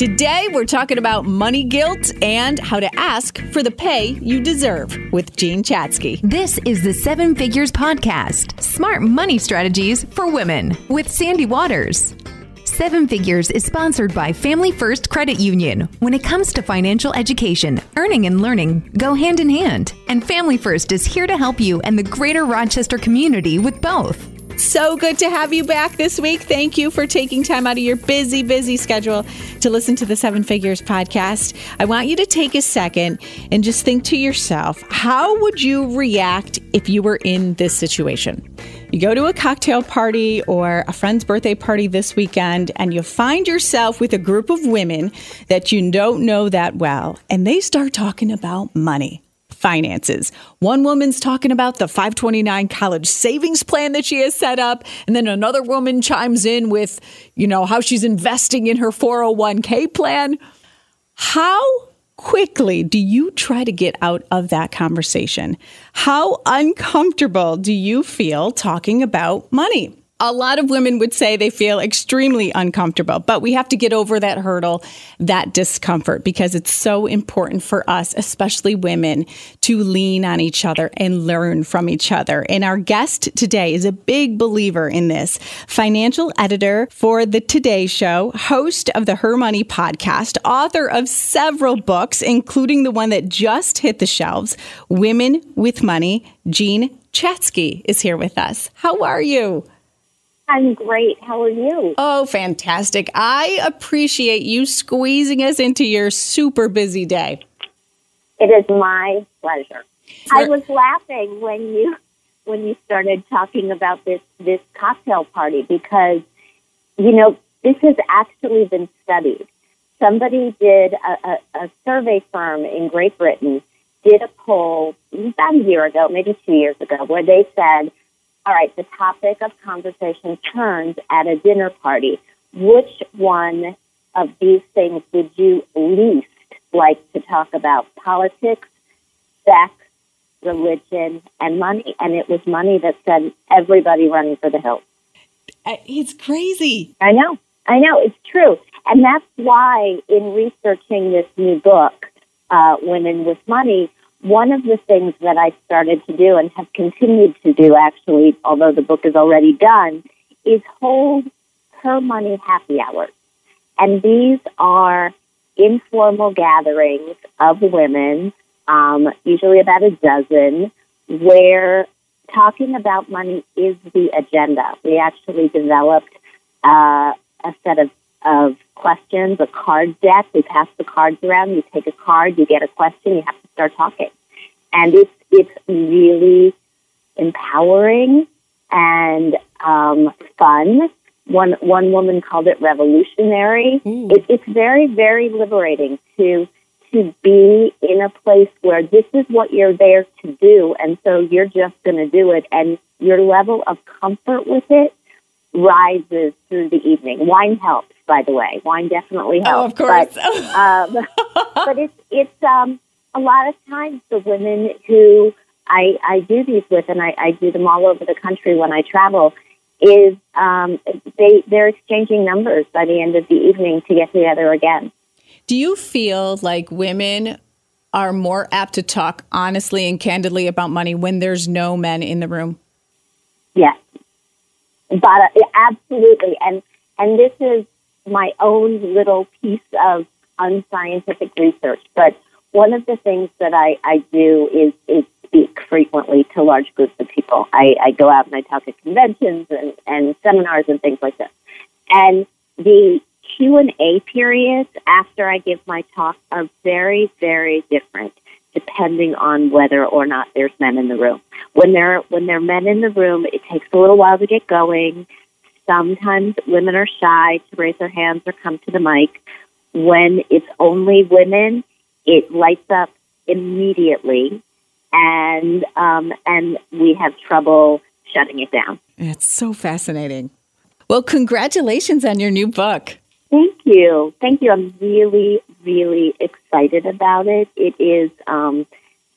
Today, we're talking about money guilt and how to ask for the pay you deserve with Jean Chatzky. This is the Seven Figures Podcast Smart Money Strategies for Women with Sandy Waters. Seven Figures is sponsored by Family First Credit Union. When it comes to financial education, earning and learning go hand in hand, and Family First is here to help you and the greater Rochester community with both. So good to have you back this week. Thank you for taking time out of your busy, busy schedule to listen to the Seven Figures podcast. I want you to take a second and just think to yourself how would you react if you were in this situation? You go to a cocktail party or a friend's birthday party this weekend, and you find yourself with a group of women that you don't know that well, and they start talking about money finances. One woman's talking about the 529 college savings plan that she has set up, and then another woman chimes in with, you know, how she's investing in her 401k plan. How quickly do you try to get out of that conversation? How uncomfortable do you feel talking about money? A lot of women would say they feel extremely uncomfortable, but we have to get over that hurdle, that discomfort, because it's so important for us, especially women, to lean on each other and learn from each other. And our guest today is a big believer in this financial editor for The Today Show, host of the Her Money podcast, author of several books, including the one that just hit the shelves, Women with Money. Jean Chatzky is here with us. How are you? I'm great. How are you? Oh, fantastic. I appreciate you squeezing us into your super busy day. It is my pleasure. For- I was laughing when you when you started talking about this this cocktail party because you know this has actually been studied. Somebody did a, a, a survey firm in Great Britain did a poll about a year ago, maybe two years ago, where they said all right, the topic of conversation turns at a dinner party. Which one of these things would you least like to talk about? Politics, sex, religion, and money. And it was money that sent everybody running for the hills. Uh, it's crazy. I know. I know. It's true. And that's why in researching this new book, uh, Women with Money, one of the things that I started to do and have continued to do actually, although the book is already done, is hold her money happy hours. And these are informal gatherings of women, um, usually about a dozen, where talking about money is the agenda. We actually developed uh, a set of, of questions, a card deck. We pass the cards around. You take a card, you get a question, you have to start talking. And it's, it's really empowering and um, fun. One, one woman called it revolutionary. Mm. It, it's very, very liberating to to be in a place where this is what you're there to do, and so you're just going to do it, and your level of comfort with it rises through the evening. Wine helps, by the way. Wine definitely helps. Oh, of course. But, um, but it's it's um, a lot of times the women who I, I do these with, and I, I do them all over the country when I travel, is um, they they're exchanging numbers by the end of the evening to get together again. Do you feel like women are more apt to talk honestly and candidly about money when there's no men in the room? Yes, but uh, absolutely, and and this is my own little piece of unscientific research, but one of the things that I, I do is, is speak frequently to large groups of people. I, I go out and I talk at conventions and, and seminars and things like this. And the Q&A periods after I give my talk are very, very different depending on whether or not there's men in the room. When there when there are men in the room, it takes a little while to get going. Sometimes women are shy to raise their hands or come to the mic. When it's only women, it lights up immediately, and um, and we have trouble shutting it down. It's so fascinating. Well, congratulations on your new book. Thank you. Thank you. I'm really, really excited about it. It is, um,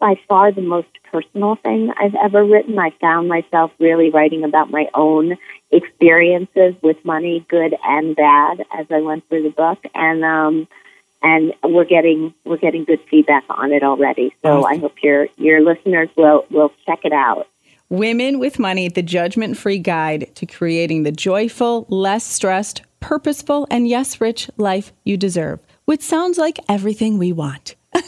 by far the most personal thing I've ever written. I found myself really writing about my own experiences with money, good and bad, as I went through the book, and um, and we're getting we're getting good feedback on it already. So I hope your your listeners will will check it out. Women with Money, the judgment free guide to creating the joyful, less stressed, purposeful, and yes, rich life you deserve, which sounds like everything we want.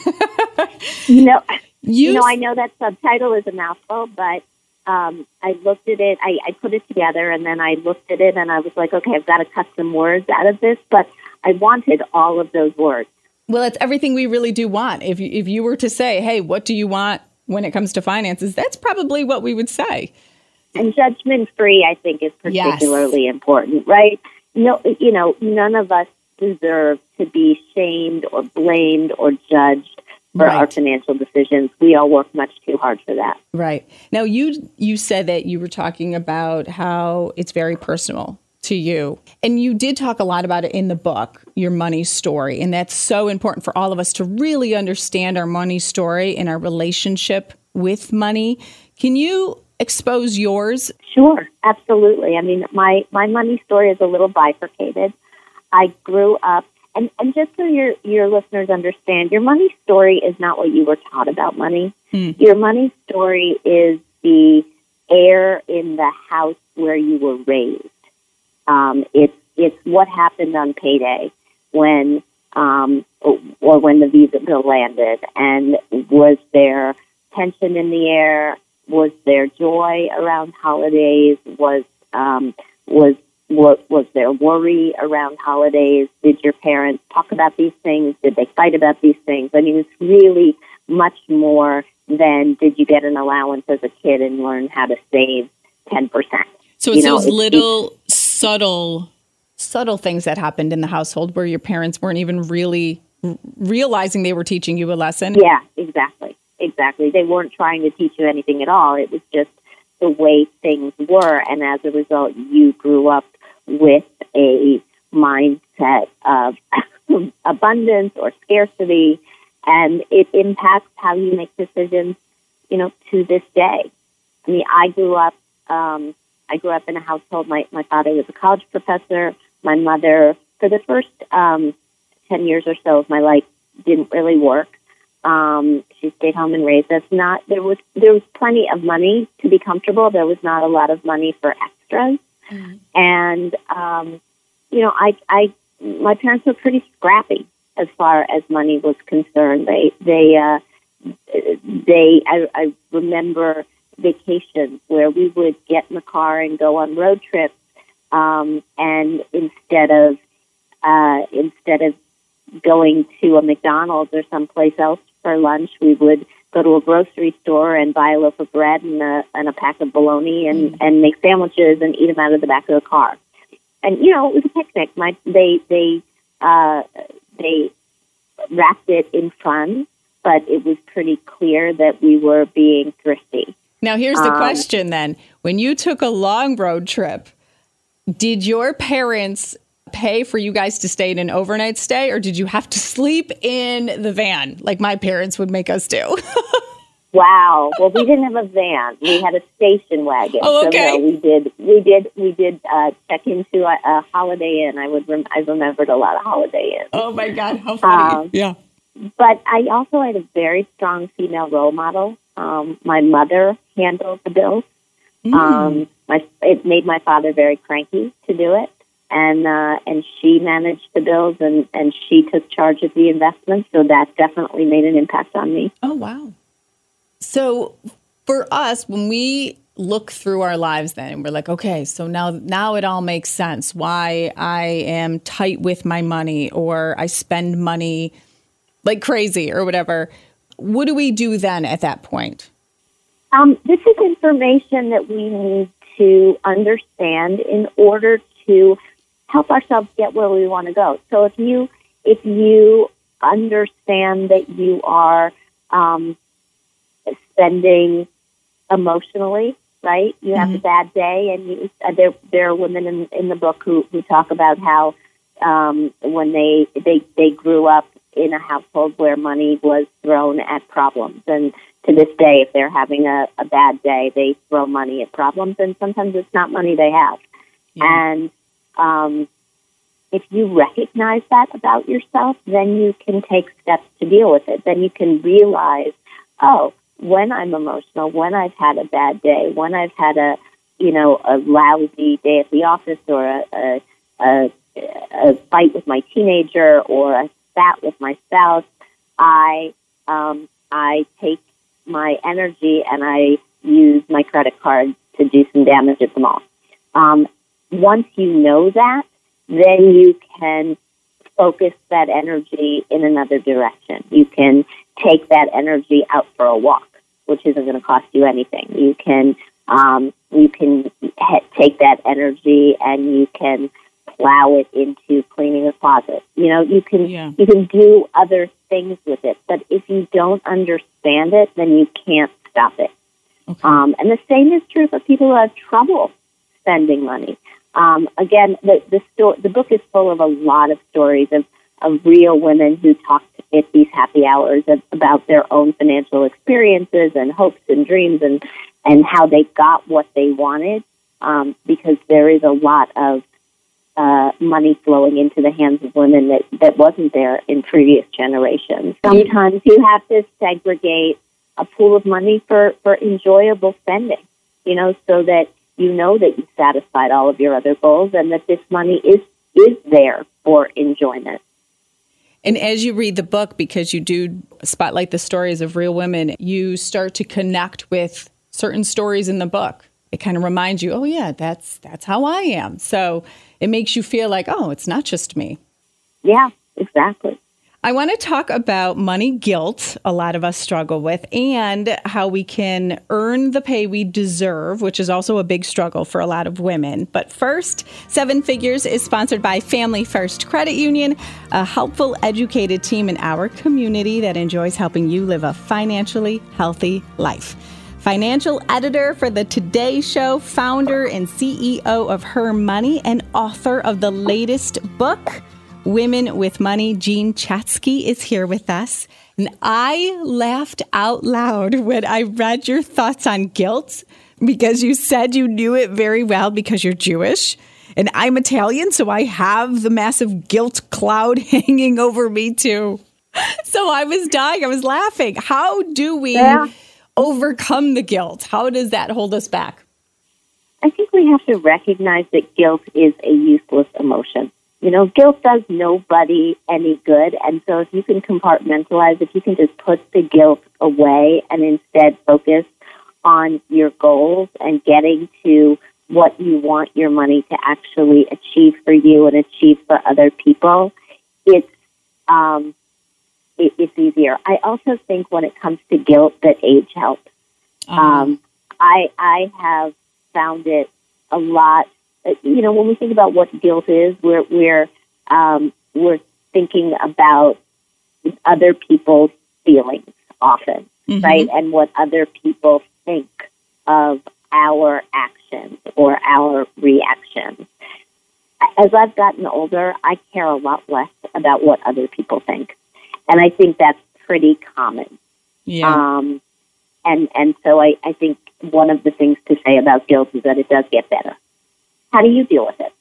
you know, you, you know, I know that subtitle is a mouthful, but um, I looked at it, I, I put it together, and then I looked at it and I was like, okay, I've got to cut some words out of this, but I wanted all of those words. Well, it's everything we really do want. If you, if you were to say, hey, what do you want when it comes to finances, that's probably what we would say. And judgment free, I think, is particularly yes. important, right? No, you know, none of us deserve to be shamed or blamed or judged for right. our financial decisions. We all work much too hard for that. Right. Now you you said that you were talking about how it's very personal to you. And you did talk a lot about it in the book, your money story. And that's so important for all of us to really understand our money story and our relationship with money. Can you expose yours? Sure, absolutely. I mean, my, my money story is a little bifurcated. I grew up, and, and just so your, your listeners understand, your money story is not what you were taught about money. Hmm. Your money story is the air in the house where you were raised. Um, it's it's what happened on payday when um, or when the visa bill landed, and was there tension in the air? Was there joy around holidays? Was um, was what was there worry around holidays? Did your parents talk about these things? Did they fight about these things? I mean, it's really much more than did you get an allowance as a kid and learn how to save ten percent. So it's you know, those it's, little subtle subtle things that happened in the household where your parents weren't even really realizing they were teaching you a lesson. Yeah, exactly. Exactly. They weren't trying to teach you anything at all. It was just the way things were and as a result you grew up with a mindset of abundance or scarcity and it impacts how you make decisions, you know, to this day. I mean, I grew up um, I grew up in a household. My my father was a college professor. My mother, for the first um, ten years or so of my life, didn't really work. Um, she stayed home and raised us. Not there was there was plenty of money to be comfortable. There was not a lot of money for extras, mm-hmm. and um, you know, I I my parents were pretty scrappy as far as money was concerned. They they uh, they I, I remember vacations where we would get in the car and go on road trips. Um, and instead of uh, instead of going to a McDonald's or someplace else for lunch, we would go to a grocery store and buy a loaf of bread and a, and a pack of bologna and, mm. and make sandwiches and eat them out of the back of the car. And you know, it was a picnic. My they they uh, they wrapped it in fun, but it was pretty clear that we were being thrifty. Now, here's the um, question then. When you took a long road trip, did your parents pay for you guys to stay in an overnight stay or did you have to sleep in the van like my parents would make us do? wow. Well, we didn't have a van. We had a station wagon. Oh, okay. So, no, we did we did we did uh, check into a, a Holiday Inn. I would rem- I remembered a lot of Holiday Inns. Oh my god, how funny. Um, yeah. But I also had a very strong female role model um, my mother handled the bills. Mm. Um, my it made my father very cranky to do it, and uh, and she managed the bills and and she took charge of the investments. So that definitely made an impact on me. Oh wow! So for us, when we look through our lives then we're like okay so now now it all makes sense why i am tight with my money or i spend money like crazy or whatever what do we do then at that point? Um, this is information that we need to understand in order to help ourselves get where we want to go. So if you if you understand that you are um, spending emotionally, right? You have mm-hmm. a bad day, and you, uh, there there are women in, in the book who, who talk about how um, when they they they grew up in a household where money was thrown at problems and to this day, if they're having a, a bad day, they throw money at problems, and sometimes it's not money they have. Yeah. And um, if you recognize that about yourself, then you can take steps to deal with it. Then you can realize, oh, when I'm emotional, when I've had a bad day, when I've had a, you know, a lousy day at the office or a, a, a, a fight with my teenager or a spat with my spouse, I, um, I take my energy and I use my credit card to do some damage at the mall. Um, once you know that, then you can focus that energy in another direction. You can take that energy out for a walk, which isn't going to cost you anything. You can um, you can take that energy and you can plow it into cleaning a closet. You know, you can yeah. you can do other things with it, but if you don't understand it, then you can't stop it. Okay. Um, and the same is true for people who have trouble spending money. Um, again, the the, sto- the book is full of a lot of stories of, of real women who talk at these happy hours of, about their own financial experiences and hopes and dreams and and how they got what they wanted. Um, because there is a lot of uh, money flowing into the hands of women that, that wasn't there in previous generations. Sometimes you have to segregate a pool of money for, for enjoyable spending, you know, so that you know that you've satisfied all of your other goals and that this money is is there for enjoyment. And as you read the book, because you do spotlight the stories of real women, you start to connect with certain stories in the book. It kind of reminds you, oh yeah, that's that's how I am. So it makes you feel like, oh, it's not just me. Yeah, exactly. I want to talk about money guilt, a lot of us struggle with, and how we can earn the pay we deserve, which is also a big struggle for a lot of women. But first, Seven Figures is sponsored by Family First Credit Union, a helpful, educated team in our community that enjoys helping you live a financially healthy life. Financial editor for the Today Show, founder and CEO of Her Money, and author of the latest book. Women with Money, Jean Chatzky is here with us. And I laughed out loud when I read your thoughts on guilt because you said you knew it very well because you're Jewish. And I'm Italian, so I have the massive guilt cloud hanging over me too. So I was dying. I was laughing. How do we yeah. Overcome the guilt? How does that hold us back? I think we have to recognize that guilt is a useless emotion. You know, guilt does nobody any good. And so if you can compartmentalize, if you can just put the guilt away and instead focus on your goals and getting to what you want your money to actually achieve for you and achieve for other people, it's um, it, it's easier. I also think when it comes to guilt, that age helps. Uh-huh. Um, I I have found it a lot uh, you know, when we think about what guilt is, we're we're um, we're thinking about other people's feelings often, mm-hmm. right? And what other people think of our actions or our reactions. As I've gotten older, I care a lot less about what other people think, and I think that's pretty common. Yeah. Um, and and so I, I think one of the things to say about guilt is that it does get better. How do you deal with it?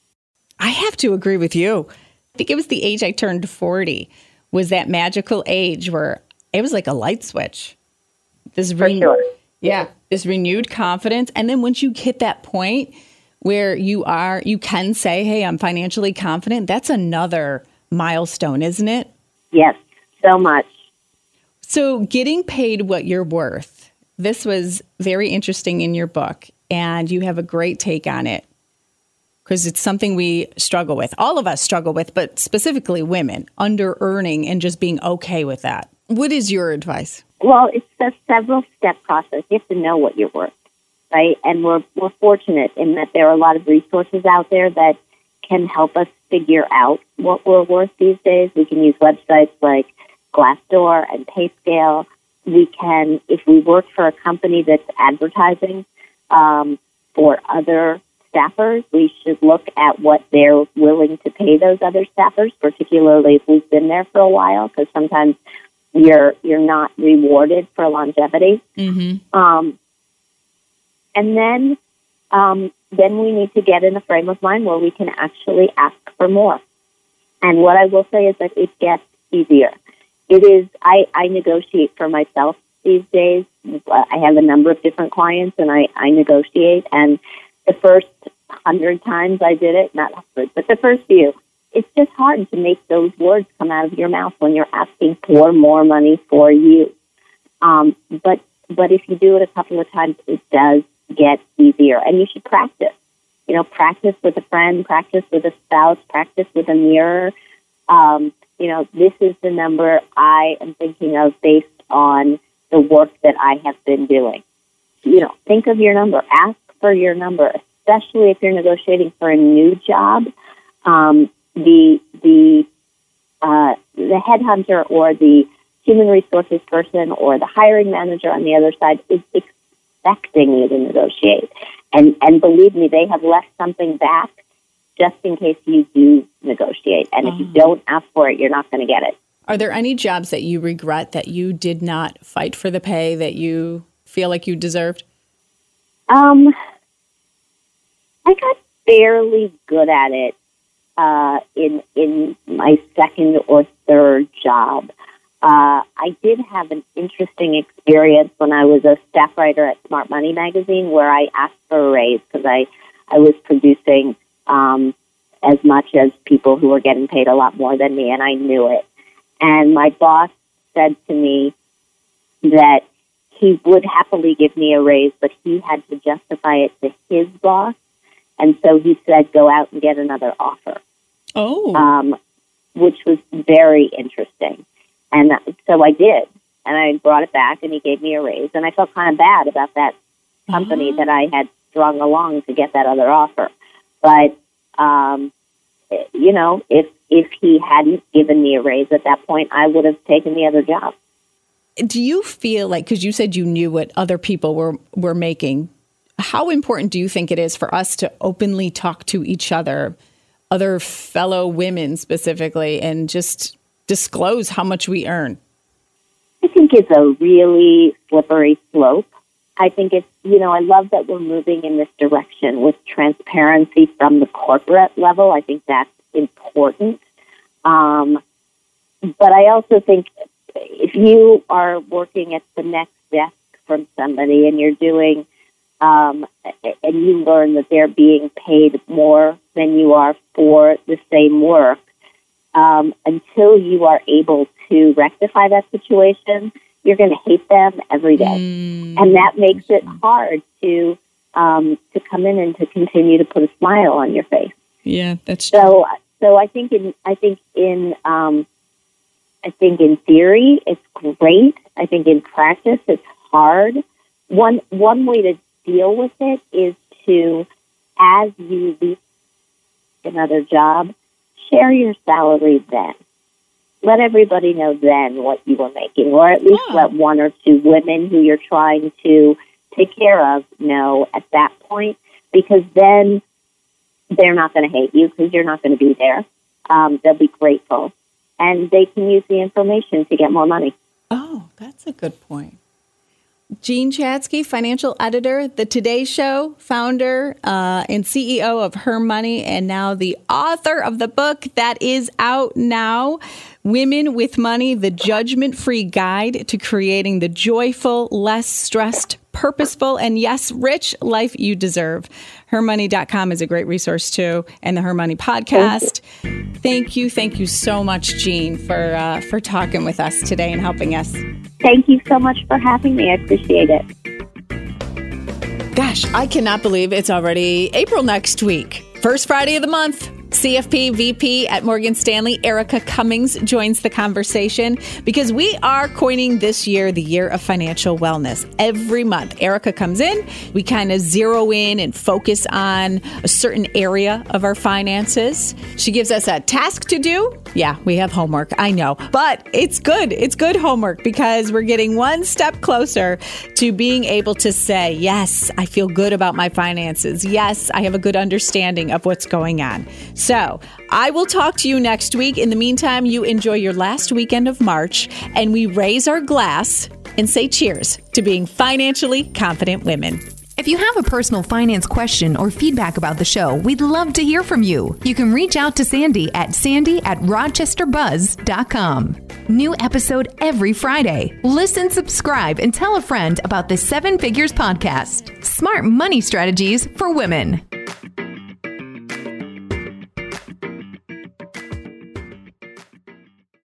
I have to agree with you. I think it was the age I turned 40 was that magical age where it was like a light switch. This For re- sure. Yeah, this renewed confidence and then once you hit that point where you are you can say, "Hey, I'm financially confident." That's another milestone, isn't it? Yes, so much. So, getting paid what you're worth. This was very interesting in your book and you have a great take on it because it's something we struggle with. All of us struggle with, but specifically women, under earning and just being okay with that. What is your advice? Well, it's a several step process. You have to know what you're worth, right? And we're, we're fortunate in that there are a lot of resources out there that can help us figure out what we're worth these days. We can use websites like Glassdoor and PayScale. We can, if we work for a company that's advertising um, for other staffers, we should look at what they're willing to pay those other staffers, particularly if we've been there for a while, because sometimes you're you're not rewarded for longevity. Mm-hmm. Um, and then um, then we need to get in a frame of mind where we can actually ask for more. And what I will say is that it gets easier. It is I, I negotiate for myself these days. I have a number of different clients, and I, I negotiate. And the first hundred times I did it, not hundred, but the first few, it's just hard to make those words come out of your mouth when you're asking for more money for you. Um, but but if you do it a couple of times, it does get easier, and you should practice. You know, practice with a friend, practice with a spouse, practice with a mirror. Um, you know, this is the number I am thinking of based on the work that I have been doing. You know, think of your number, ask for your number, especially if you're negotiating for a new job. Um, the the uh, the headhunter or the human resources person or the hiring manager on the other side is expecting you to negotiate. And and believe me, they have left something back just in case you do negotiate. And if you mm. don't ask for it, you're not going to get it. Are there any jobs that you regret that you did not fight for the pay that you feel like you deserved? Um, I got fairly good at it uh, in in my second or third job. Uh, I did have an interesting experience when I was a staff writer at Smart Money magazine, where I asked for a raise because I I was producing um, as much as people who were getting paid a lot more than me, and I knew it. And my boss said to me that he would happily give me a raise, but he had to justify it to his boss. And so he said, go out and get another offer. Oh. Um, which was very interesting. And so I did. And I brought it back and he gave me a raise. And I felt kind of bad about that company uh-huh. that I had strung along to get that other offer. But, um, you know, if, if he hadn't given me a raise at that point, I would have taken the other job. Do you feel like, because you said you knew what other people were, were making, how important do you think it is for us to openly talk to each other, other fellow women specifically, and just disclose how much we earn? I think it's a really slippery slope. I think it's, you know, I love that we're moving in this direction with transparency from the corporate level. I think that's important. Um, but I also think if you are working at the next desk from somebody and you're doing, um, and you learn that they're being paid more than you are for the same work, um, until you are able to rectify that situation, you're going to hate them every day. Mm. and that makes it hard to um, to come in and to continue to put a smile on your face. Yeah, that's true. so. So I think in I think in um, I think in theory it's great. I think in practice it's hard. One one way to deal with it is to, as you leave another job, share your salary then. Let everybody know then what you were making, or at least yeah. let one or two women who you're trying to take care of know at that point, because then they're not going to hate you because you're not going to be there. Um, they'll be grateful, and they can use the information to get more money. Oh, that's a good point. Jean Chatzky, financial editor, The Today Show, founder uh, and CEO of Her Money, and now the author of the book that is out now Women with Money The Judgment Free Guide to Creating the Joyful, Less Stressed, Purposeful, and Yes, Rich Life You Deserve. HerMoney.com is a great resource too, and the Her Money podcast. Thank you, thank you, so much, Jean, for uh, for talking with us today and helping us. Thank you so much for having me. I appreciate it. Gosh, I cannot believe it's already April next week. First Friday of the month. CFP VP at Morgan Stanley, Erica Cummings, joins the conversation because we are coining this year the year of financial wellness. Every month, Erica comes in, we kind of zero in and focus on a certain area of our finances. She gives us a task to do. Yeah, we have homework, I know, but it's good. It's good homework because we're getting one step closer to being able to say, yes, I feel good about my finances. Yes, I have a good understanding of what's going on. So I will talk to you next week. In the meantime, you enjoy your last weekend of March and we raise our glass and say cheers to being financially confident women. If you have a personal finance question or feedback about the show, we'd love to hear from you. You can reach out to Sandy at sandy at rochesterbuzz.com. New episode every Friday. Listen, subscribe, and tell a friend about the Seven Figures Podcast Smart Money Strategies for Women.